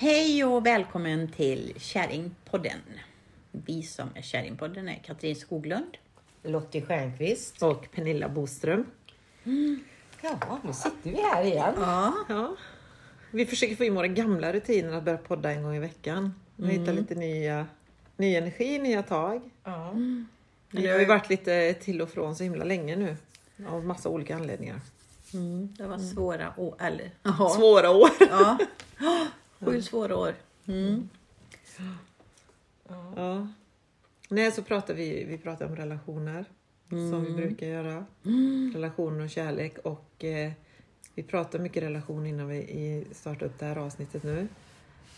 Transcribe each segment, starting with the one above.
Hej och välkommen till Kärringpodden. Vi som är Kärringpodden är Katrin Skoglund. Lottie Stjernqvist. Och Pernilla Boström. Ja, nu sitter vi här igen. Ja, Ja. Vi försöker få in våra gamla rutiner att börja podda en gång i veckan. Och hitta lite nya, ny energi, nya tag. Ja. Vi har ju varit lite till och från så himla länge nu. Av massa olika anledningar. det var svåra år. Eller. Svåra år. ja. Sju svåra år. Mm. Ja. Nej, så pratar vi, vi pratar om relationer. Som vi brukar göra. Relationer och kärlek. Och eh, vi pratar mycket relation innan vi startar upp det här avsnittet nu.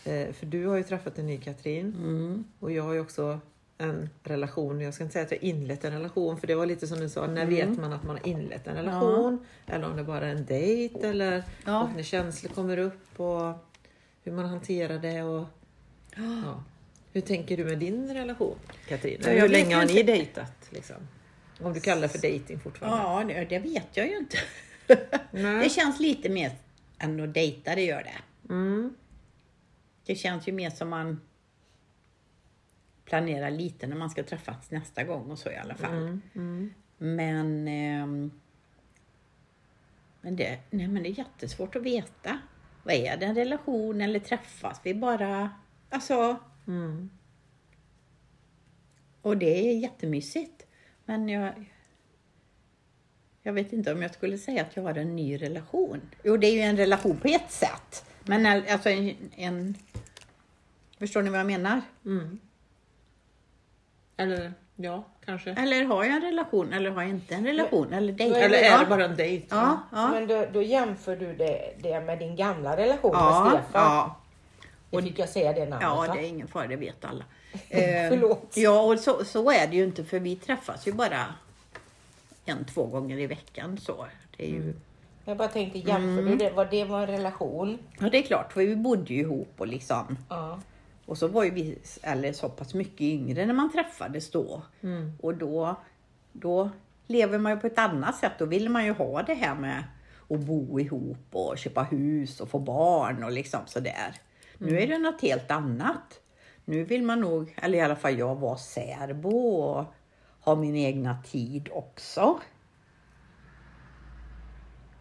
Eh, för du har ju träffat en ny Katrin. Mm. Och jag har ju också en relation. Jag ska inte säga att jag har inlett en relation. För det var lite som du sa. När vet man att man har inlett en relation? Eller om det bara är en dejt. Eller Ja. och när känslor kommer upp. Och hur man hanterar det. Och, ja. Hur tänker du med din relation Katrin? Hur länge har inte. ni dejtat? Liksom? Om du kallar det för dejting fortfarande. Ja, det, vet jag ju inte. Det känns lite mer än att dejta, det gör det. Mm. Det känns ju mer som man planerar lite när man ska träffas nästa gång och så i alla fall. Mm. Mm. Men, ehm, men, det, nej, men det är jättesvårt att veta. Vad är det, en relation eller träffas vi bara? Alltså, Mm. och det är jättemysigt. Men jag, jag vet inte om jag skulle säga att jag har en ny relation. Jo, det är ju en relation på ett sätt. Men alltså en, en Förstår ni vad jag menar? Mm. Eller ja, kanske. Eller har jag en relation eller har jag inte en relation? Eller dejt? Eller är det bara en dejt? Ja, ja. Men då, då jämför du det, det med din gamla relation med Ja, Stefan. ja. Och fick jag säga det namnet? ja, va? det är ingen fara, det vet alla. Förlåt. Eh, Ja, och så, så är det ju inte för vi träffas ju bara en, två gånger i veckan. Så. Det är ju, Jag bara tänkte, jämför du det, vad det var en relation? Ja, det är klart, för vi bodde ju ihop och liksom Ja. Och så var ju vi eller så pass mycket yngre när man träffades då. Mm. Och då, då lever man ju på ett annat sätt. Då vill man ju ha det här med att bo ihop och köpa hus och få barn och liksom sådär. Nu är det något helt annat. Nu vill man nog, eller i alla fall jag, vara särbo och ha min egna tid också.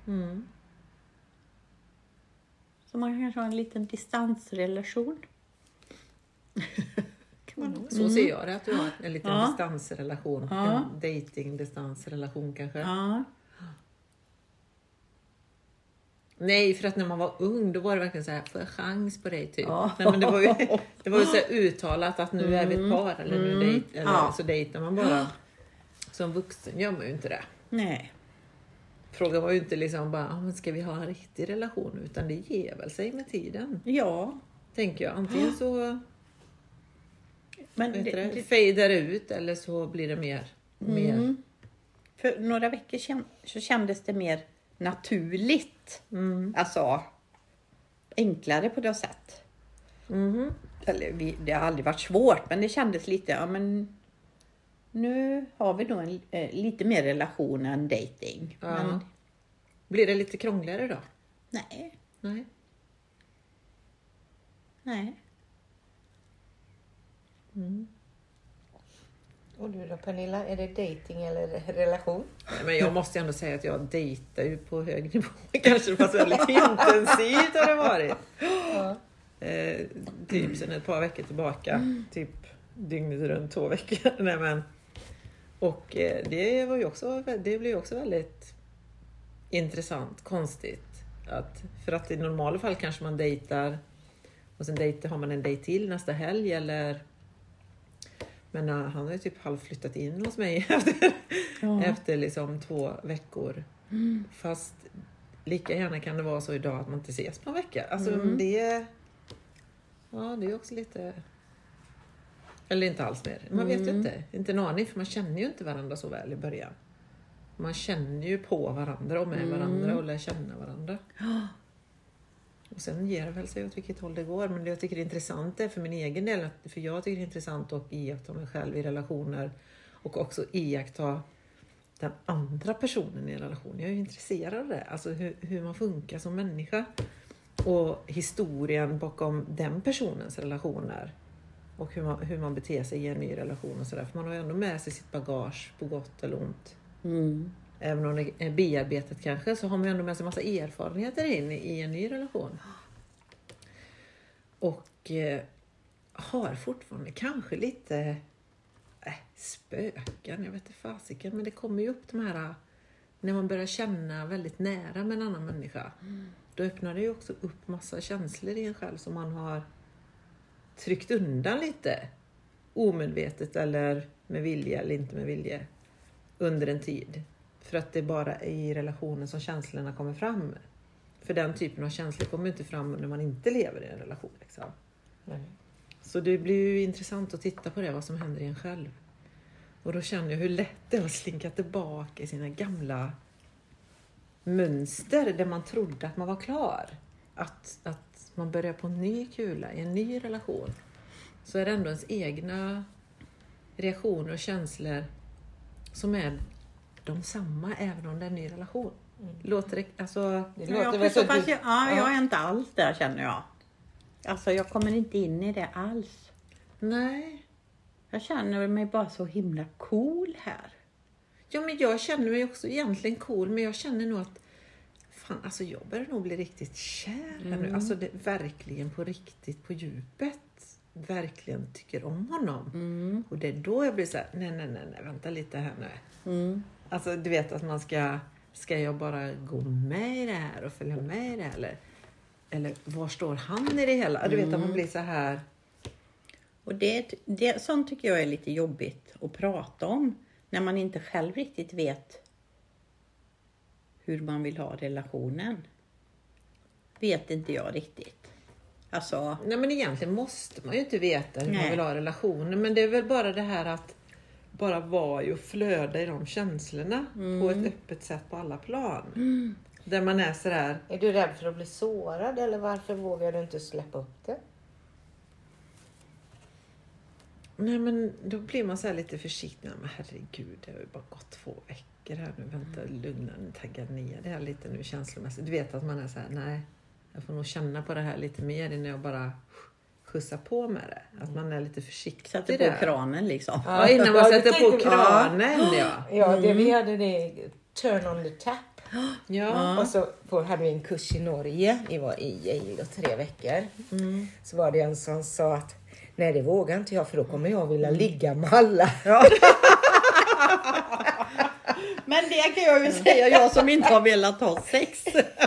Mm. Så man kan kanske ha en liten distansrelation. Man Så ser jag det, att du har en liten Ja. distansrelation. Ja. En dating distansrelation kanske. Ja. Nej, för att när man var ung då var det verkligen så här, får jag chans på dig typ? Ja. Nej, men det var ju, det var ju så uttalat att nu är vi ett par eller nu dejt, eller Mm. Ja. så dejtar man bara. Som vuxen gör man ju inte det. Nej. Frågan var ju inte liksom bara, ah, men ska vi ha en riktig relation? Utan det ger väl sig med tiden. Ja, Tänker jag. Antingen så men det, det, det, fejdar det ut eller så blir det mer. mer. Mm. för några veckor sedan så kändes det mer naturligt. Mm. Alltså enklare på något sätt. Mhm. Eller, vi, det har aldrig varit svårt, men det kändes lite, ja men nu har vi då en, eh, lite mer relation än dating. Ja. Men Blir det lite krångligare då? nej, Nej. nej. Och du då Pernilla, är det dating eller relation? Nej, Men jag måste ändå säga att jag dejtar ju på hög nivå. Kanske fast väldigt intensivt har det varit. Ja. Eh, typ sedan ett par veckor tillbaka. Typ dygnet runt två veckor. Nej, men, och eh, det var ju också, det blev ju också väldigt intressant, konstigt. Att, för att i normala fall kanske man dejtar och sen dejtar, har man en dejt till nästa helg eller men eh, han har ju typ halvflyttat in hos mig efter, Ja. efter liksom två veckor. Fast lika gärna kan det vara så idag att man inte ses på en vecka. Alltså Mm. det. Ja, det är också lite... Eller inte alls mer. Man vet ju Mm. inte. Inte en aning, för man känner ju inte varandra så väl i början. Man känner ju på varandra och med Mm. varandra och lär känna varandra. Och sen ger det väl sig åt vilket håll det går. Men det jag tycker är intressant är för min egen del, för jag tycker det är intressant att iaktta mig själv i relationer och också iaktta den andra personen i en relation. Jag är ju intresserad av det, alltså hur, hur man funkar som människa. och historien bakom den personens relationer. Och hur man, hur man beter sig i en ny relation och sådär. För man har ju ändå med sig sitt bagage på gott eller ont. Mm. Även om det är bearbetat kanske så har man ju ändå med sig massa erfarenheter in i en ny relation. Och eh, har fortfarande kanske lite äh, spöken, jag vet inte fasiken, men det kommer ju upp de här när man börjar känna väldigt nära med en annan människa. Då öppnar det ju också upp massa känslor i en själv som man har tryckt undan lite. Omedvetet eller med vilja eller inte med vilja under en tid. För att det är bara i relationen som känslorna kommer fram. För den typen av känslor kommer inte fram när man inte lever i en relation. Liksom. Nej. Så det blir ju intressant att titta på det, vad som händer i en själv. Och då känner jag hur lätt det är att slinka tillbaka i sina gamla mönster där man trodde att man var klar. Att, att man börjar på en ny kula i en ny relation. Så är det ändå ens egna reaktioner och känslor som är de samma även om det är en ny relation. Låter det, alltså, Det låter väl så pass, du- ja, jag är inte alls där känner jag. Alltså jag kommer inte in i det alls. nej. Jag känner mig bara så himla cool här. Ja, men jag känner mig också egentligen cool, men jag känner nog att fan, alltså jag börjar nog bli riktigt kär här nu. Alltså det, verkligen på riktigt, på djupet. Verkligen tycker om honom. Och det är då jag blir så här, nej, nej, nej, nej vänta lite här nu. Mm. Alltså du vet att man ska, ska jag bara gå med i det här och följa med i det här? Eller, eller var står han i det hela? Du vet att man blir så här, Och det, det, sånt tycker jag är lite jobbigt att prata om. När man inte själv riktigt vet hur man vill ha relationen. Vet inte jag riktigt. Alltså, Nej men egentligen måste man ju inte veta hur man Nej. vill ha relationer. Men det är väl bara det här att bara vara i och flöda i de känslorna på ett öppet sätt på alla plan. Där man är sådär, Är du rädd för att bli sårad eller varför vågar du inte släppa upp det? nej men då blir man så här lite försiktig. Men herregud, det har ju bara gått två veckor här nu. Vänta, lugna nu, tagga ner det här lite nu känslomässigt. Du vet att man är så här, nej, jag får nog känna på det här lite mer innan jag bara skjutsar på med det. Att man är lite försiktig sätter där. på kranen liksom. Ja, innan man Ja, det sätter på kranen ja. Ja, det vi hade det turn on the tap. Ja. Och så på, hade vi en kurs i Norge. Vi var i Yale tre veckor. Mm. Så var det en som sa att nej det vågar inte jag för då kommer jag vilja ligga med alla. Men det kan jag ju säga, jag som inte har velat ha sex.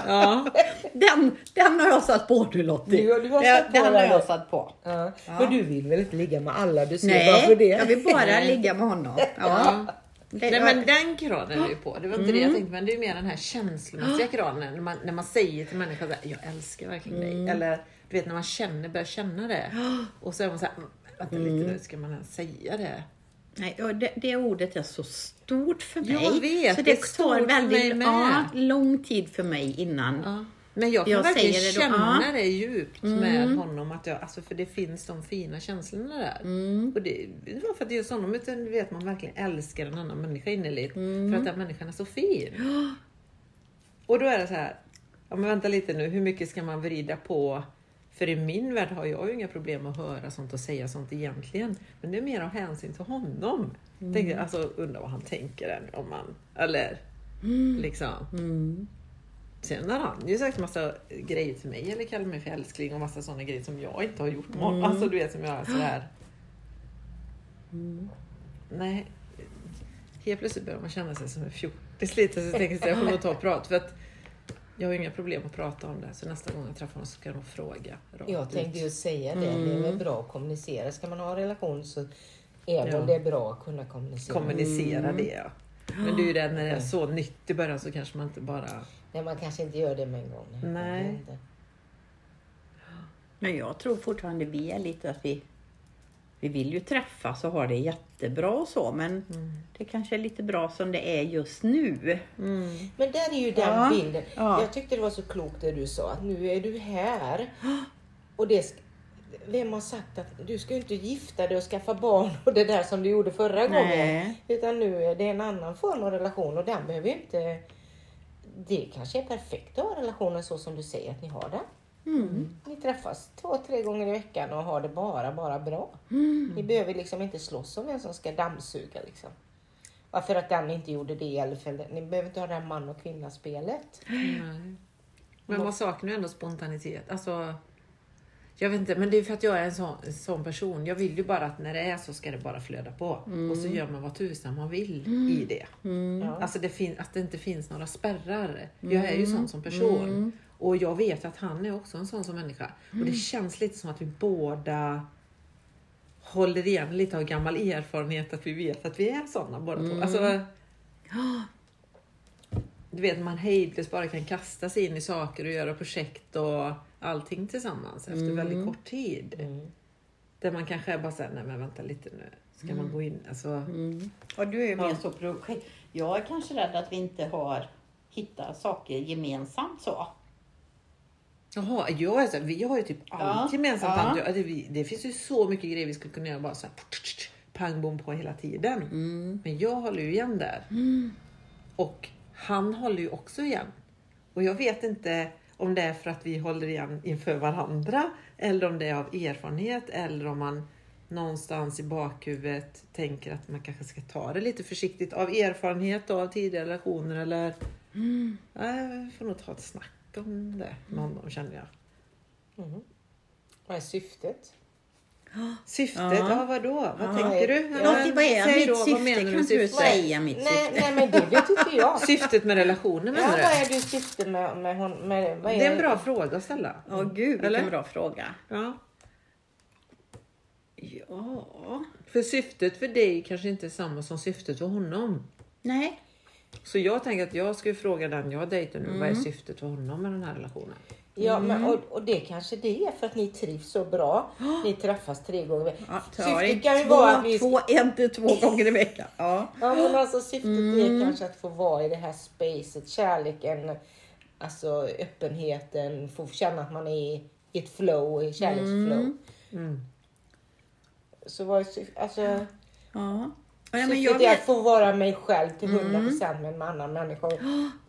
Ja. Den, den har jag satt på du Lottie. Du- du har Den- satt på den har jag satt på. Ja. För du vill väl inte ligga med alla? Du ser Nej, för det. jag vill bara ligga med honom. Ja. Det, Nej men den kranen är ju på. Det var inte det Mm. jag tänkte men det är mer den här känslomässiga kranen. När man, när man säger till människan att jag älskar verkligen Mm. dig. Eller du vet när man känner, börjar känna det. Och så är man såhär, "Mm, vänta Mm. lite nu, ska man ens säga det? Nej, och det, det ordet är så stort för mig. Jag vet, så det det, är tar väldigt ja, lång tid för mig innan. Ja. Men jag kan Jag verkligen det känna ja. det djupt med honom. Att jag, alltså för det finns de fina känslorna där. Och det, det var för att just honom, utan vet man verkligen älskar en annan människa innerligt. För att den människan är så fin. Och då är det så här, ja men vänta lite nu, hur mycket ska man vrida på? För i min värld har jag ju inga problem att höra sånt och säga sånt egentligen. Men det är mer av hänsyn till honom. Tänkte, alltså undrar vad han tänker än om man, eller liksom. Mm. Sen har han ju sagt massa grejer till mig eller kallat mig för älskling och massa sådana grejer som jag inte har gjort honom. Alltså du vet som jag är sådär. Nej. Helt plötsligt börjar man känna sig som en fjortis lite så jag tänker att jag får nog ta och prata för att jag har inga problem att prata om det så nästa gång jag träffar honom så ska jag nog fråga rakt Jag tänkte ju säga det. Det är väl bra att kommunicera. Ska man ha en relation så är Ja. det bra att kunna kommunicera. kommunicera det ja. Men det är ju det när det är så nytt i början så kanske man inte bara... Nej, man kanske inte gör det med en gång. Nej. Men jag tror fortfarande vi är lite att vi, vi vill ju träffas och ha det jättebra och så, men det kanske är lite bra som det är just nu. Men där är ju den Ja. bilden. Ja. Jag tyckte det var så klokt det du sa, att nu är du här. Och det, vem har sagt att du ska ju inte gifta dig och skaffa barn och det där som du gjorde förra gången. Nej. Utan nu är det en annan form av relation och den behöver ju inte... Det kanske är perfekt att ha relationen så som du säger att ni har det. Ni träffas två, tre gånger i veckan och har det bara, bara bra. Ni behöver liksom inte slåss om vem som ska dammsuga liksom. Varför att den inte gjorde det eller för Ni behöver inte ha det här man och kvinna-spelet. Nej. Men man saknar ju ändå spontanitet. Alltså, jag vet inte, men det är för att jag är en sån, en sån person. Jag vill ju bara att när det är så ska det bara flöda på. Och så gör man vad tusan man vill i det. Ja. Alltså det fin- att det inte finns några spärrar. Jag är ju sån som person. Och jag vet att han är också en sån som människa. Och det känns lite som att vi båda håller igen lite av gammal erfarenhet att vi vet att vi är såna båda två. Alltså, du vet man hejdlöst bara kan kasta sig in i saker och göra projekt och allting tillsammans efter väldigt kort tid. Mm. Där man kanske är bara såhär, nej men vänta lite nu. Ska man gå in? Alltså, Och du är ju Ja. mer så projekt. Jag är kanske rädd att vi inte har hittat saker gemensamt så. Jaha, jag är så här, vi har ju typ allt Ja, gemensamt. ja. Andra. Det, det finns ju så mycket grejer vi skulle kunna göra bara så här, pang bom på hela tiden. Mm. Men jag håller ju igen där. Och han håller ju också igen. Och jag vet inte om det är för att vi håller igen inför varandra eller om det är av erfarenhet eller om man någonstans i bakhuvudet tänker att man kanske ska ta det lite försiktigt av erfarenhet av tidigare relationer eller Nej, vi får nog ta ett snack om det med honom känner jag. Vad är syftet? Syftet, Ja. ja, vadå? Vad Ja. tänker du? Lottie, vad är Säg mitt då, vad syfte? menar du Kan med inte du syfte? säga mitt Nej, syfte? nej men det, det tycker jag. Syftet med relationen Ja, menar vad du? är ditt syfte med, med hon? Med, vad är, Det är en bra fråga att ställa. Åh gud, vilken Eller? bra fråga. Ja. Ja, För syftet för dig kanske inte är samma som syftet för honom. nej. Så jag tänker att jag ska fråga den jag dejtar nu, vad är Mm. syftet för honom med den här relationen? Ja, men, och, och det kanske det är för att ni trivs så bra. Ni träffas tre gånger i veckan. Ja, Syftet det kan ju två, vara att vi två, en till två gånger i veckan. Ja. Ja men alltså syftet är kanske att få vara i det här spacet, kärleken, alltså öppenheten, få känna att man är i ett flow, i kärleksflow. Mm. Så vad är syftet? Alltså, Ja. Ja, men jag är att vet, få vara mig själv till 100% med en annan människa.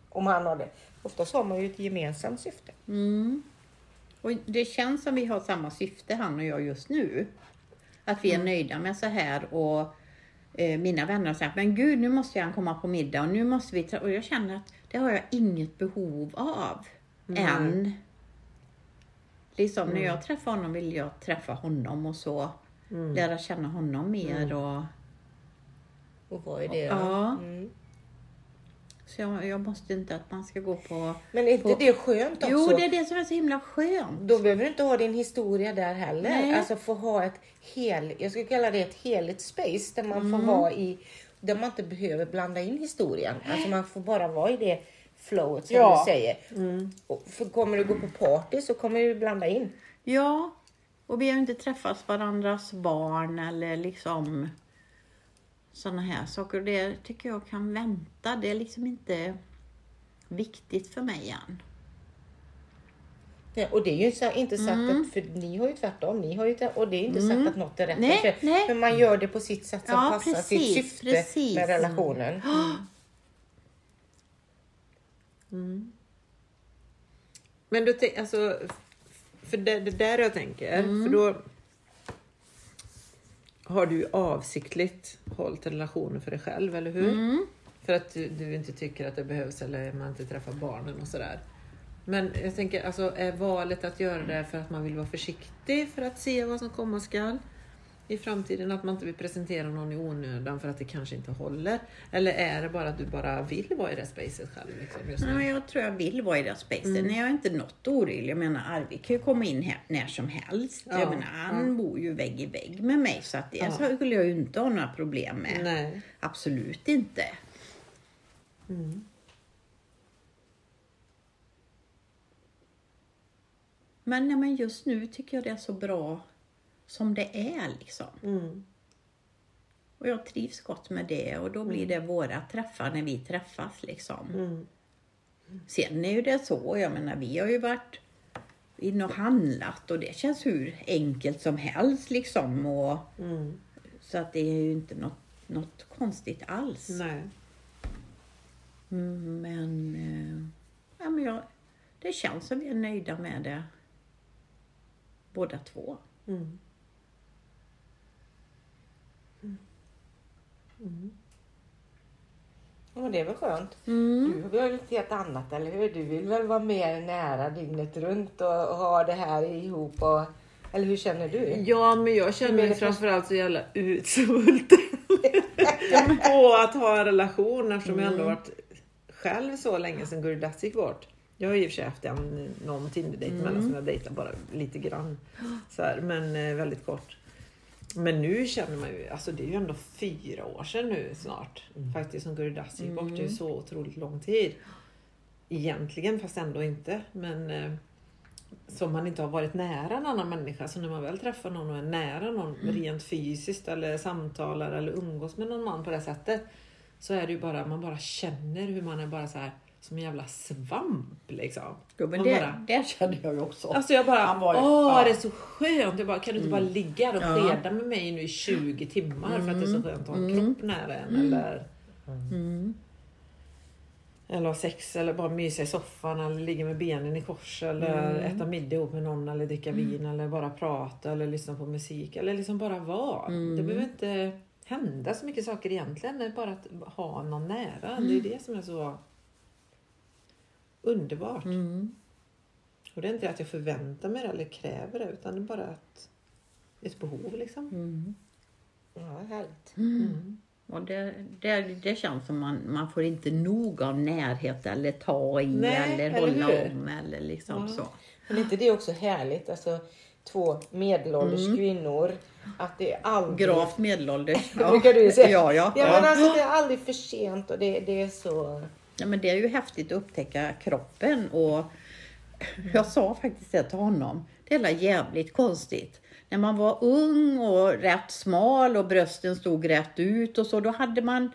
Om han har det. Oftast har man ju ett gemensamt syfte. mm. och det känns som vi har samma syfte han och jag just nu. Att vi är nöjda med så här och eh, mina vänner har sagt, men gud nu måste han komma på middag och nu måste vi tra-" Och jag känner att det har jag inget behov av än. Liksom när jag träffar honom vill jag träffa honom och så lära känna honom mer och Och vad är det? Ja. Mm. så jag, jag måste inte att man ska gå på... Men är inte på- det skönt också? Jo, det är det som är så himla skönt. Då behöver du inte ha din historia där heller. Nej. Alltså få ha ett hel, jag skulle kalla det ett heligt space där man Mm. får vara i, där man inte behöver blanda in historien. Alltså man får bara vara i det flowet som Ja. du säger. Och för kommer du gå på party så kommer du blanda in. Ja, och vi har ju inte träffat varandras barn eller liksom sådana här saker. Och det tycker jag kan vänta. Det är liksom inte viktigt för mig än. Ja, och det är ju så, inte sagt Mm. att, för ni har ju tvärtom, ni har ju, tvärt- och det är inte sagt att något är rätt. Nej, för, nej. Men man gör det på sitt sätt som Ja, passar precis, sitt syfte precis. med relationen. Men du tänk- alltså, för det, det där jag tänker, Mm. för då har du ju avsiktligt hållit relationen för dig själv, eller hur? Mm. För att du, du inte tycker att det behövs eller man inte träffar barnen och sådär. Men jag tänker, alltså är valet att göra det för att man vill vara försiktig för att se vad som komma skall i framtiden? Att man inte vill presentera någon i onödan för att det kanske inte håller? Eller är det bara att du bara vill vara i det spacet själv? Liksom, men jag tror jag vill vara i det spacet. Nej, jag är inte något orolig. Jag menar, Arvid kan ju komma in här när som helst. Ja, jag menar, han bor ju vägg i vägg med mig så att det Ja. så skulle jag ju inte ha några problem med. Nej. Absolut inte. Mm. Men, nej, men just nu tycker jag det är så bra som det är liksom. Mm. Och jag trivs gott med det och då blir det våra träffar när vi träffas liksom. Mm. Sen är ju det så, jag menar vi har ju varit inne och handlat och det känns hur enkelt som helst liksom. Och, Mm. så att det är ju inte något, något konstigt alls. Nej. Mm, Men, eh, ja, men jag, det känns som vi är nöjda med det. båda två. Mm. Ja, det är väl skönt. Mm. Du vill ha lite helt annat, eller hur? Du vill väl vara mer nära dygnet runt och ha det här ihop? Och, eller hur känner du? Ja, men jag känner Men mig framförallt så jävla utsvulten på att ha en relation eftersom jag ändå varit själv så länge sedan Guri Dass gick bort. Jag har i och för sig haft en, någon Tinder-dejt mellan som jag dejtar bara lite grann. Så här, men eh, väldigt kort. Men nu känner man ju, alltså det är ju ändå fyra år sedan nu snart. Faktiskt som Guri Dass gick bort. Det är ju så otroligt lång tid. Egentligen, fast ändå inte. Men eh, som man inte har varit nära en annan människa. Så när man väl träffar någon och är nära någon rent fysiskt eller samtalar eller umgås med någon man på det sättet. Så är det ju bara, man bara känner hur man är bara så här som en jävla svamp liksom. Jo, men det, bara- det kände jag ju också. Alltså jag bara, Han var åh ja. det är så skönt. Jag bara, kan du inte bara ligga här och Ja. skeda med mig nu i 20 timmar för att det är så skönt att ha en kropp nära en eller Mm. eller ha sex eller bara mysa i soffan eller ligga med benen i kors eller äta middag ihop med någon eller dricka vin eller bara prata eller lyssna på musik eller liksom bara vara. Det behöver inte hända så mycket saker egentligen. Det är bara att ha någon nära. Det är det som är så underbart. Mm. Och det är inte att jag förväntar mig det eller kräver det utan det är bara att ett behov liksom. Mm. Ja, härligt. Mm. Och det, det, det känns som man, man får inte nog av närhet eller ta i Nej, eller, eller hålla hur? om eller liksom Ja. så. Men är inte det också härligt? Alltså två medelålders Mm. kvinnor. Att det är aldrig... Gravt medelålders. Det brukar du säga. Ja, ja. Ja, ja. men alltså det är aldrig för sent och det, det är så... Ja, men det är ju häftigt att upptäcka kroppen och jag sa faktiskt det till honom. Det är jävligt konstigt. När man var ung och rätt smal och brösten stod rätt ut och så, då hade man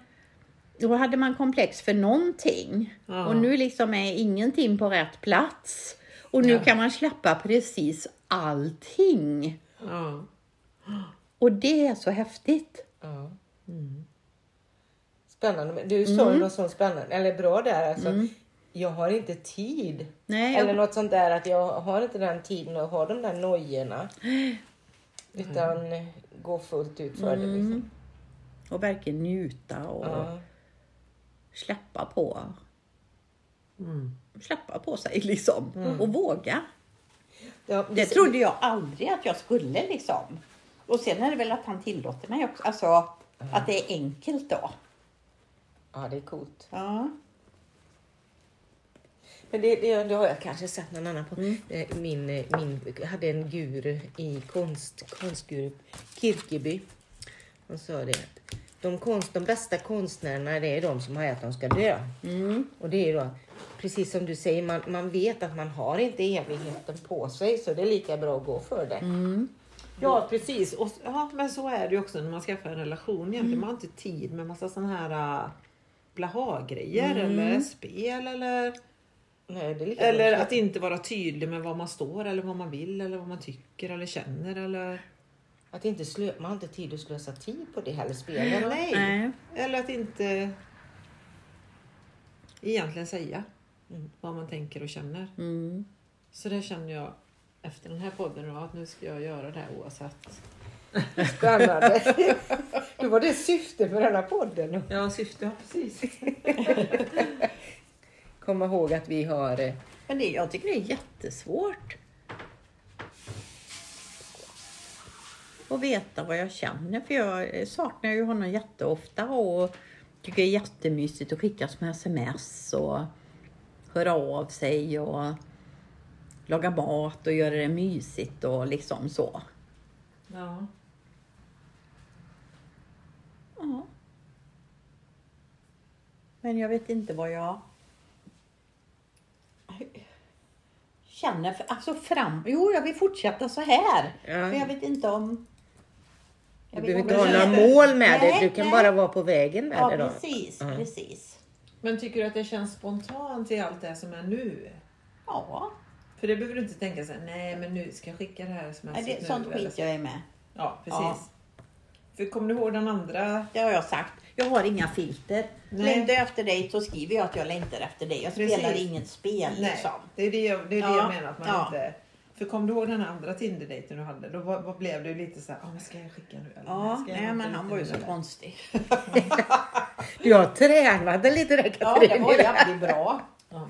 då hade man komplex för någonting. Ja. Och nu liksom är ingenting på rätt plats. Och nu Ja. kan man släppa precis allting. Ja. Och det är så häftigt. Ja. Spännande. Men Du sa ju något sånt spännande, eller bra där alltså. Jag har inte tid. Nej, Eller jag, något sånt där att jag har inte den tiden att ha de där nojorna. Utan eh, gå fullt ut för det liksom. och verkligen njuta och Ja. släppa på. Mm. Släppa på sig liksom. Och våga. Ja, Det trodde jag aldrig att jag skulle liksom. Och sen är det väl att han tillåter mig också. Alltså att det är enkelt då. Ja, det är coolt. Ja. Men det, det, det har jag kanske sett någon annan på. Eh, Min, eh, min, jag hade en guru i konst, konstguru Kirkeby. Han sa det att de, konst, de bästa konstnärerna det är de som har att de ska dö. Och det är då, precis som du säger, man, man vet att man har inte evigheten på sig så det är lika bra att gå för det. Ja precis, och, ja, men så är det ju också när man skaffar en relation egentligen. Mm. Man har inte tid med massa sådana här uh, blaha-grejer Mm. eller spel eller, Nej, eller att inte vara tydlig med vad man står eller vad man vill eller vad man tycker eller känner eller Att inte slö, man har inte tid att slösa tid på det heller. Spelen. Nej. Nej. Eller att inte egentligen säga Mm. vad man tänker och känner. Mm. Så det känner jag efter den här podden då, att nu ska jag göra det här oavsett. Spännande. Då var det syftet med den här podden. Ja, syfte, ja precis. Kom ihåg att vi har eh, Men det, jag tycker det är jättesvårt. Att veta vad jag känner. För jag saknar ju honom jätteofta och tycker det är jättemysigt att skicka små sms och höra av sig och laga mat och göra det mysigt och liksom så. Ja. Ja. Men jag vet inte vad jag känner. För, alltså fram... Jo, jag vill fortsätta så här. Ja. Men jag vet inte om... Du Jag behöver vet inte ha några mål med Nej, det. Du kan nej. bara vara på vägen med Ja, det då. precis. Ja. precis. Men tycker du att det känns spontant i allt det som är nu? Ja, För det behöver du inte tänka så här, nej men nu ska jag skicka det här smset Nej, det, nu. sånt skit jag är med. Ja, precis. Ja. För kommer du ihåg den andra? Det har jag sagt. Jag har inga filter. Nej. Längtar jag efter dig så skriver jag att jag längtar efter dig. Jag spelar Precis. inget spel Nej, liksom. det är det jag, det är det Ja, jag menar att man ja. inte... För kom du ihåg den andra Tinder-dejten du hade? Då var, vad blev det lite så här, ah, men ska jag skicka nu? Eller Ja, nej, men han var ju så eller?" konstig. Jag tränade lite där Ja, Katrin. det var jävligt bra. Ja.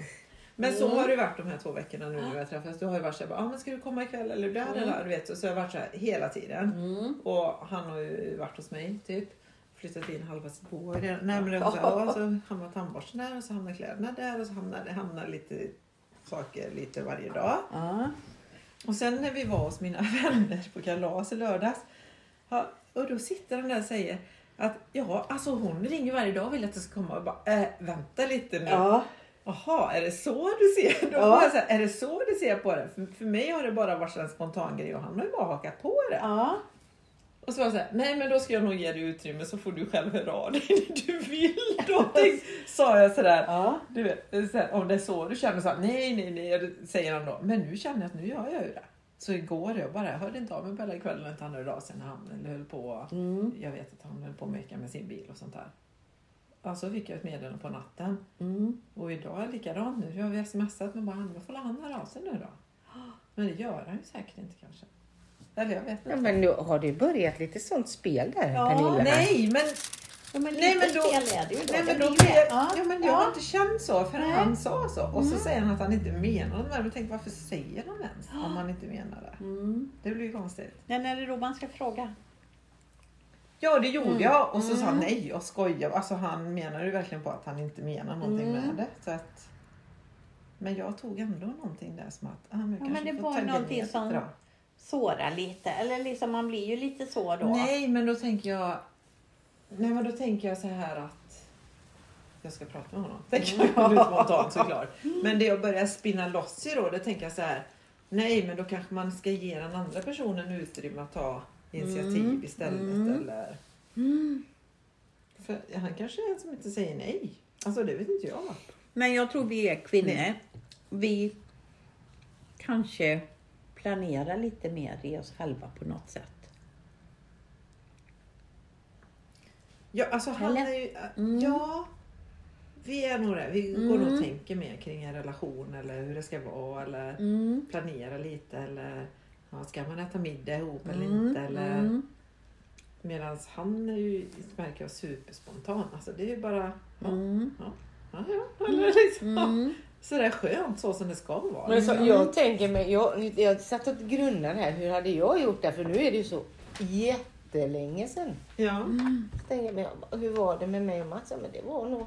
Men så har det varit de här två veckorna nu när vi har träffats. Du har ju varit såhär, ah, men ska du komma ikväll eller där eller du vet. Så, så har jag varit så här hela tiden. Mm. Och han har ju varit hos mig typ. Flyttat in halva sitt bo. Nej men så, här, och så hamnar tandborsten där och så hamnar kläderna där och så hamnar det hamnar lite saker lite varje dag. Ja. Och sen när vi var hos mina vänner på kalas i lördags. Och då sitter han där och säger att ja, alltså hon ringer varje dag och vill att jag ska komma och bara äh, vänta lite nu. Ja. Jaha, är det så du ser? Då Ja. så här, är det så du ser på det? För, för mig har det bara varit en spontan grej och han har ju bara hakat på det. Ja. Och så var jag så här, nej men då ska jag nog ge dig utrymme så får du själv höra av dig när du vill. Då tänk, sa jag sådär. Ja. Du vet, så här, om det är så du känner så här, nej nej nej, säger han då. Men nu känner jag att nu gör jag ju det. Så igår, jag bara jag hörde inte av mig på hela kvällen inte han hörde av sig när han höll på. Mm. Jag vet att han höll på att meka med sin bil och sånt där. Ja, så fick jag ett meddelande på natten. Mm. Och idag är det likadant nu. Jag har vi smsat bara han då får han höra av sig nu då. Men det gör han ju säkert inte kanske. Eller jag vet inte. Ja, men nu har det börjat lite sånt spel där Ja, Pernilla. Nej men Ja, men Nej, men då- är det ju då. Nej, men då ja, men jag har inte känt så för Nej. han sa så. Och så Mm. säger han att han inte menar det. Men jag tänkte varför säger han ens om han inte menar det? Mm. Det blir ju konstigt. Men är det då man ska fråga? Ja det gjorde Mm. jag och så sa han Mm. nej och skojade. Alltså han menar ju verkligen på att han inte menar någonting Mm. med det. Så att, men jag tog ändå någonting där som att ah, men, Ja, men det var någonting som- då. Såra lite, eller liksom man blir ju lite så då. Nej men då tänker jag Nej men då tänker jag så här att jag ska prata med honom. Tänker jag nu spontant såklart. Men det jag börjar spinna loss i då, det tänker jag så här. Nej men då kanske man ska ge den andra personen utrymme att ta initiativ Mm. istället. Mm. Eller, Mm. för han kanske är en som inte säger nej. Alltså det vet inte jag. Men jag tror vi är kvinnor. Nej. Vi kanske planerar lite mer i oss själva på något sätt. Ja, alltså han Eller? är ju... Mm. Ja. Vi är nog det. Vi går Mm. nog och tänker mer kring en relation eller hur det ska vara eller Mm. planera lite eller ja, ska man äta middag ihop eller Mm. inte eller Mm. Medan han är ju, märker jag, superspontan. Alltså det är ju bara, ja, Mm. ja, ja. Eller liksom, Mm. sådär skönt så som det ska vara. Men så, Mm. jag tänker mig, jag, jag satt och grunnade här, hur hade jag gjort det? För nu är det ju så jättelänge sedan. Ja. Så tänker jag mig, hur var det med mig och Mats? Ja, men det var nog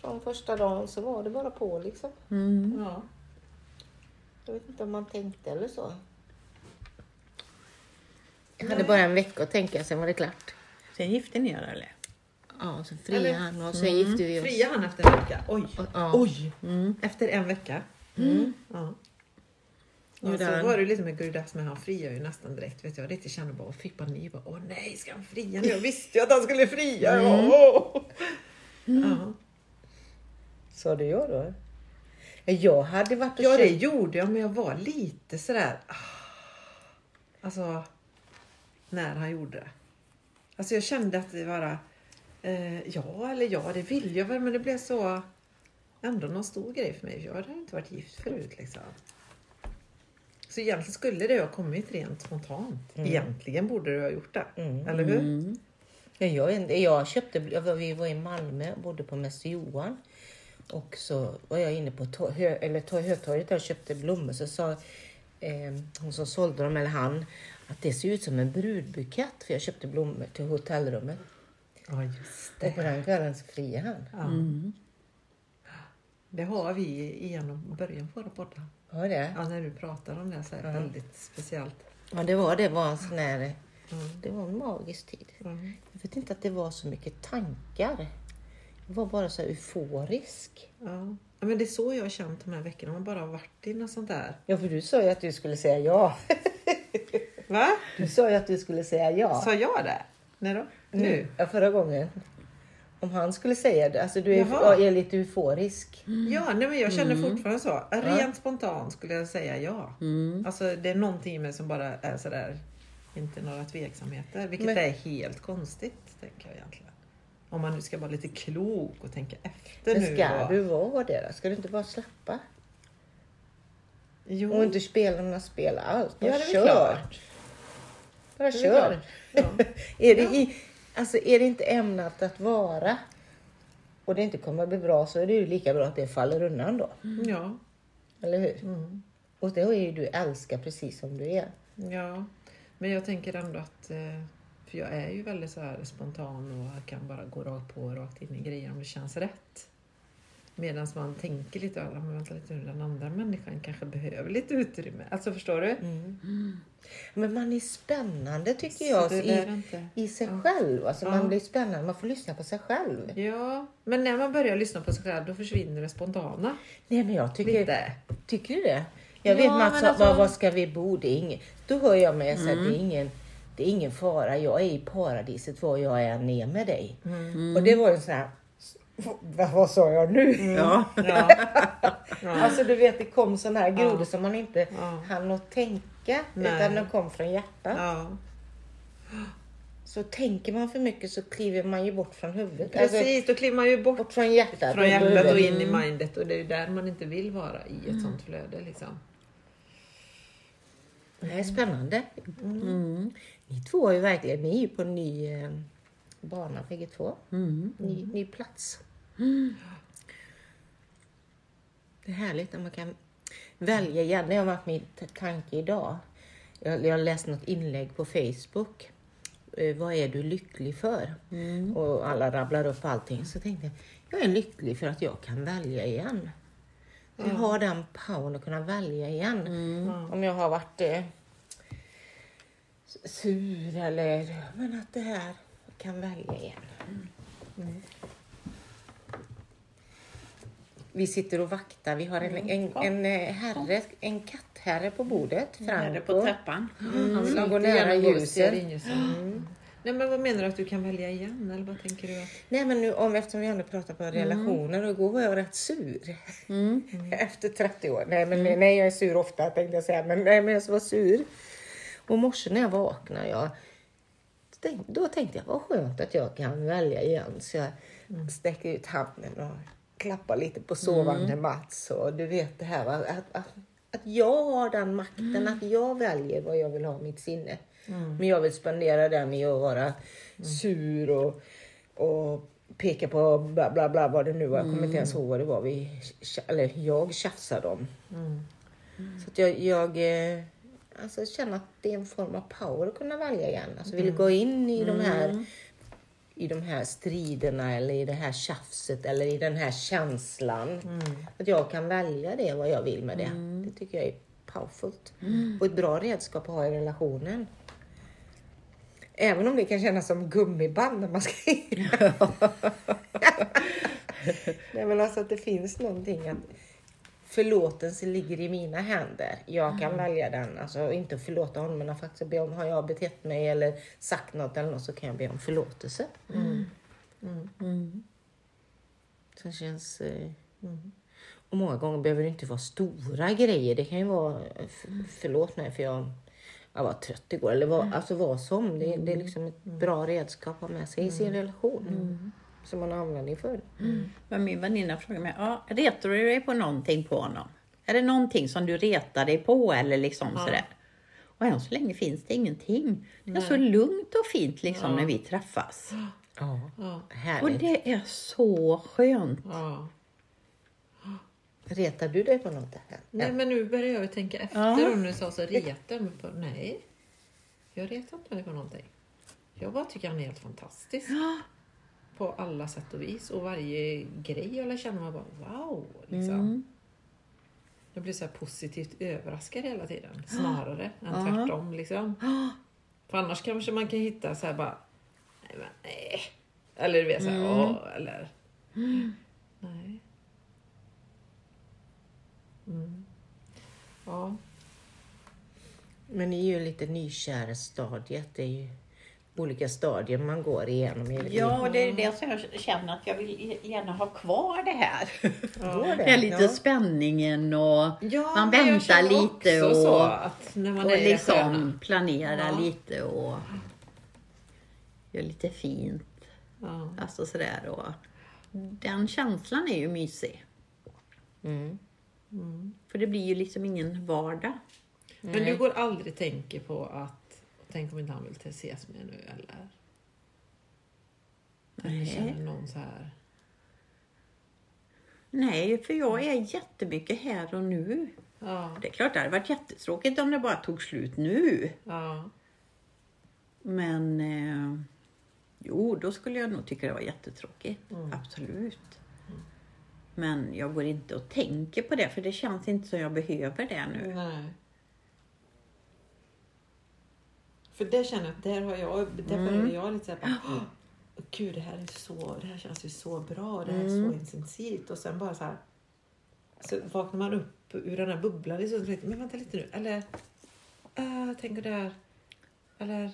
från första dagen så var det bara på liksom. Mm. ja. Jag vet inte om man tänkte eller så. Jag hade bara en vecka att tänka, sen var det klart. Sen gifte ni er eller? Ja, sen Eller- friade han och sen gifte vi oss. Fria han efter en vecka? Oj! Och- Ja. Oj! Mm. Efter en vecka? Mm. Ja. Ja, så var det lite med Gurdas men han friade ju nästan direkt. Vet jag lite kände bara och fick panik. Bara, Åh nej, ska han fria nu? Jag visste ju att han skulle fria. Mm. Åh. Ja. Sa du jag då? Jag hade varit och ja, det köpt- gjorde jag men jag var lite sådär... ah. Alltså, när han gjorde det. Alltså jag kände att det var... Eh, ja eller ja, det vill jag väl men det blev så... Ändå någon stor grej för mig. Jag hade inte varit gift förut liksom. Så egentligen skulle det ha kommit rent spontant. Mm. Egentligen borde du ha gjort det. Mm. Eller hur? Mm. Ja, jag, jag köpte, vi var i Malmö, bodde på Mäster Johan. Och så var jag inne på to, hö, eller to, Hötorget och köpte blommor. Så sa eh, hon som sålde dem, eller han, att det ser ut som en brudbukett. För jag köpte blommor till hotellrummet. Ja, just Och på den kvällen så friade han. Ja. Mm. Det har vi igenom början på våra poddar. Ja, det. Ja, när du pratar om det så är det Ja. väldigt speciellt. Ja, det var det. var en sån här, Mm. det var en magisk tid. Mm. Jag vet inte att det var så mycket tankar. Jag var bara så här euforisk. Ja. ja, men det är så jag har känt de här veckorna. Man bara har varit i något sånt där. Ja, för du sa ju att du skulle säga ja. Va? Du sa ju att du skulle säga ja. Sa jag det? När då? Nu? Ja, förra gången. Om han skulle säga det. Alltså du är, Jaha. är lite euforisk. Ja, nej, men jag känner Mm. fortfarande så. Rent spontant skulle jag säga ja. Mm. Alltså det är någonting i mig som bara är sådär, inte några tveksamheter. Vilket Men- är helt konstigt, tänker jag egentligen. Om man nu ska vara lite klok och tänka efter Men nu. ska du vara det då? Ska du inte bara släppa? Jo. Och inte spela några spel alls. Bara Ja, det är kör. klart. Bara kör. Ja. är, det i, alltså, är det inte ämnat att vara och det inte kommer att bli bra så är det ju lika bra att det faller undan då. ja. Eller hur? Mm. Och det är ju du älskar precis som du är. Ja, men jag tänker ändå att eh, för jag är ju väldigt så här spontan och kan bara gå rakt på rakt in i grejer om det känns rätt. Medan man tänker lite, ja, men vänta lite nu, den andra människan kanske behöver lite utrymme. Alltså förstår du? Men man är spännande tycker jag i, i sig Ja. själv. Alltså Ja. man blir spännande, man får lyssna på sig själv. Ja, men när man börjar lyssna på sig själv då försvinner det spontana. Nej men jag tycker, Lite. tycker du det? Jag Ja, vet Mats, men alltså- var, var ska vi bo? Det är ingen, då hör jag mig säga Mm. att det är ingen det är ingen fara, jag är i paradiset var jag än är med dig. Mm. Och det var ju så här, vad, vad sa jag nu? Ja. Ja. Alltså du vet det kom sådana här grodor Ja. som man inte Ja. hann att tänka Nej. utan de kom från hjärtat. ja. Så tänker man för mycket så kliver man ju bort från huvudet. Alltså, Precis, då kliver man ju bort bort från hjärtat. från och hjärtat huvudet. och in i mindet och det är ju där man inte vill vara i ett sånt flöde. Liksom. Det här är spännande. Mm. Ni två är ju verkligen, ni är ju på en ny eh, bana bägge två. Mm. Ny, ny plats. Det är härligt när man kan välja igen. Det har varit min tanke idag. Jag, jag läste något inlägg på Facebook. Eh, vad är du lycklig för? Och alla rabblar upp allting. Så tänkte jag, jag är lycklig för att jag kan välja igen. Jag har den powern att kunna välja igen. Om jag har varit eh, sur eller... Men att det här kan välja igen. Vi sitter och vaktar. Vi har en, en, en eh, herre, en kattherre på bordet. Franco. på trappan. Han vill Som går nära ljuset. se ljuset. Mm. Nej men vad menar du att du kan välja igen eller vad tänker du? Att... Nej men nu om, eftersom vi ändå pratar på relationer och igår var jag rätt sur. Efter 30 år. Nej men nej, jag är sur ofta tänkte jag säga. Men nej men jag var sur. Och morse när jag vaknade, jag, då tänkte jag vad skönt att jag kan välja igen. Så jag sträcker ut handen och klappar lite på sovande Mats. Och du vet det här? Att, att, att jag har den makten, att jag väljer vad jag vill ha i mitt sinne. Men jag vill spendera den i att vara sur och, och peka på bla bla bla vad det nu var. Jag kommer inte ens ihåg vad det var vi, eller jag tjafsade om. Så att jag, jag eh, alltså, känner att det är en form av power att kunna välja igen. Alltså vill gå in i de här i de här striderna eller i det här tjafset eller i den här känslan. Att jag kan välja det, vad jag vill med det. Det tycker jag är powerfult. Och ett bra redskap att ha i relationen. Även om det kan kännas som gummiband när man ska in. Nej men alltså att det finns någonting att förlåtelse ligger i mina händer. Jag kan välja den. Alltså inte förlåta honom men faktiskt be om, har jag betett mig eller sagt något eller något så kan jag be om förlåtelse. Så det känns... Eh, och många gånger behöver det inte vara stora grejer. Det kan ju vara, f- förlåt mig för jag, jag var trött igår. Eller vad, alltså vad som. Det, det är liksom ett bra redskap att ha med sig i sin relation. Som man användning för. Men min väninna frågade mig, ja, retar du dig på någonting på honom? Är det någonting som du retar dig på eller liksom sådär? Och än så länge finns det ingenting. Det är så lugnt och fint liksom när vi träffas. Ja, Ja. Och det är så skönt. Ja. Retar du dig på något? Här? Nej men nu börjar jag tänka efter Ja. om du sa så reta mig på. Nej, jag retar inte mig på någonting. Jag bara tycker han är helt fantastisk. På alla sätt och vis. Och varje grej jag lär känna mig bara wow. Liksom. Mm. Jag blir så här positivt överraskad hela tiden. Snarare än Ja. tvärtom. Liksom. För annars kanske man kan hitta så här bara nej men nej. Eller du vet såhär åh eller nej. Mm. Ja. Men ni är ju lite nykärstadiet. Det är ju olika stadier man går igenom i Ja, och det är det som jag känner att jag vill gärna ha kvar det här. Går Det är lite Ja. spänningen och Ja, man väntar lite och, så att när man och är liksom sköna. planerar Ja. lite och gör lite fint. Ja. Alltså sådär och den känslan är ju mysig. Mm. För det blir ju liksom ingen vardag. Men du går aldrig tänker på att tänk om inte han vill ses med nu eller? Eller känner någon så här? Nej, för jag är jättemycket här och nu. Ja, Det är klart det hade varit jättetråkigt om det bara tog slut nu. ja, Men eh, jo, då skulle jag nog tycka det var jättetråkigt. Absolut. Men jag går inte och tänker på det för det känns inte som jag behöver det nu. nej. För det känner jag att där har jag, där börjar jag lite såhär bara, "Åh, Gud det här är så, det här känns ju så bra, det här är så intensivt och sen bara så här så vaknar man upp ur den här bubblan liksom, och tänkte, men vänta lite nu, eller äh, tänker där, eller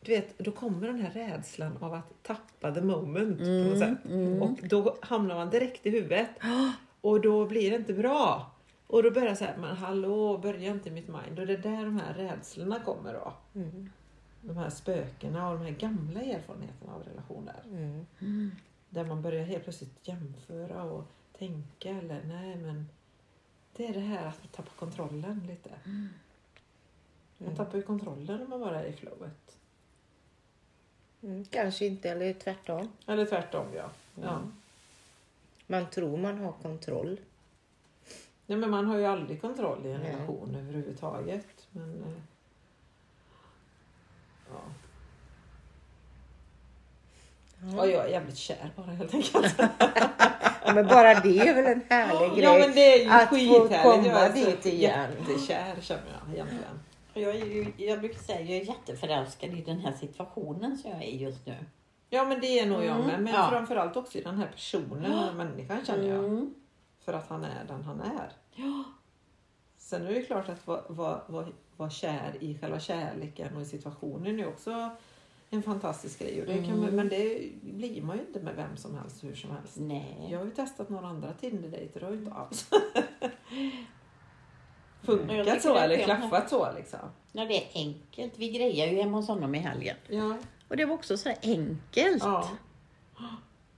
du vet, då kommer den här rädslan av att tappa the moment på något sätt. Och då hamnar man direkt i huvudet. Och då blir det inte bra. Och då börjar jag säga, men hallå, börja inte mitt mind. Och det är där de här rädslorna kommer då. De här spökena och de här gamla erfarenheterna av relationer. Mm. Där man börjar helt plötsligt jämföra och tänka eller nej men det är det här att tappa kontrollen lite. Man tappar ju kontrollen när man bara är i flowet. Mm. Kanske inte, eller tvärtom. Eller tvärtom ja. ja. Man tror man har kontroll. Nej, men man har ju aldrig kontroll i en Nej. relation överhuvudtaget. Men, eh, ja. ja, jag är jävligt kär bara helt enkelt. Ja, men bara det är väl en härlig grej. ja men det är ju att få komma Jag är så dit igen. jättekär känner jag egentligen. Jag, är ju, jag brukar säga att jag är jätteförälskad i den här situationen som jag är i just nu. Ja men det är nog jag med. Men Ja. framförallt också i den här personen, den här människan känner jag. Mm. För att han är den han är. Ja. Sen är det klart att vara vara- vara- vara kär i själva kärleken och i situationen är också en fantastisk grej. Och det kan man, men det blir man ju inte med vem som helst hur som helst. Nej. Jag har ju testat några andra Tinder-dejter och det har inte alls funkat så eller klaffat så liksom. Ja, det är enkelt. Vi grejar ju hemma hos honom i helgen. Ja. Och det var också så enkelt. ja.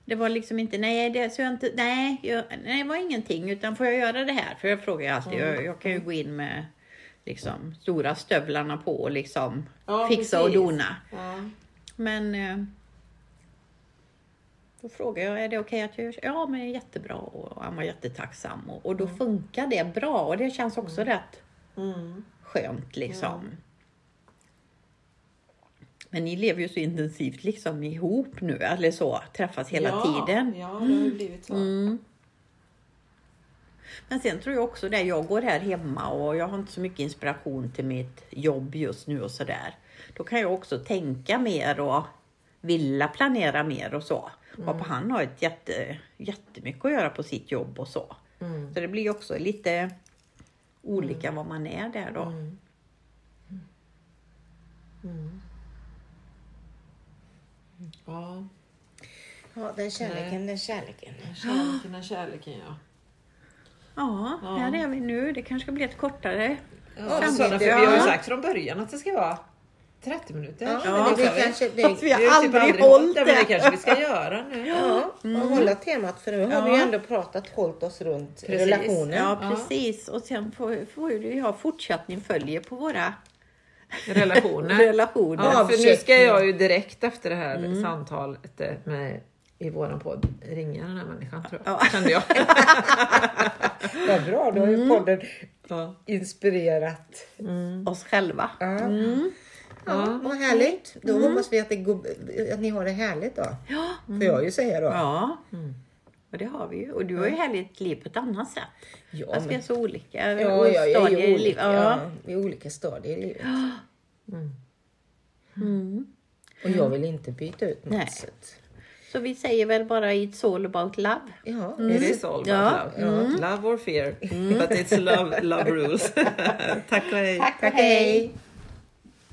Det var liksom inte, nej det, så jag inte, nej, jag, nej, det var ingenting. Utan får jag göra det här? För jag frågar ju alltid, jag, jag kan ju gå in med liksom stora stövlarna på och liksom Ja, fixa och precis. dona. Ja. Men eh, då frågar jag, är det okej att jag gör så? Ja, men det är jättebra. Och han var jättetacksam. Och, och då funkar det bra. Och det känns också rätt Mm. skönt liksom. Men ni lever ju så intensivt liksom ihop nu, eller så, träffas hela ja, tiden. Ja, det har ju blivit så. Mm. Men sen tror jag också det, jag går här hemma och jag har inte så mycket inspiration till mitt jobb just nu och sådär. Då kan jag också tänka mer och vilja planera mer och så. Mm. han har ett jätte, jättemycket att göra på sitt jobb och så. Mm. Så det blir också lite olika vad man är där då. Mm. Mm. Ja, Ja, den kärleken, den kärleken. kärleken är kärleken ja. Ja, Ja. här är vi nu. Det kanske ska bli ett kortare. ja för vi har ju ja. sagt från början att det ska vara 30 minuter. Ja, men det, vi- det kanske... Det, Fast vi har typ aldrig hållit det. Men det kanske vi ska göra nu. ja, och hålla temat för nu har vi ju Ja. ändå pratat, hållit oss runt Precis. relationen. Ja, Ja. precis. Och sen får, får ju vi ha fortsättning följer på våra Relationer. relationer. Ja, för nu ska jag ju direkt efter det här samtalet eh, med, i våran podd ringa den här människan tror jag. Ja. Kände jag. Vad bra, då har ju podden Ja. inspirerat. Oss själva. Ja. Mm. Ja, vad härligt. Då hoppas vi att, går, att ni har det härligt då. Ja. Får jag ju säga då. ja. Och det har vi ju. Och du har ju härligt liv på ett annat sätt. Ja, Fast vi är men, så olika. ja, och ja, jag är stadier ju i olika, ja. Ja. i olika stadier i livet. Mm. Och jag vill inte byta ut Nej. Mats. Så vi säger väl bara it's all about love. Ja, It is all about Ja. love. Love or fear. But it's love, love rules. Tack och hej. Tack och hej.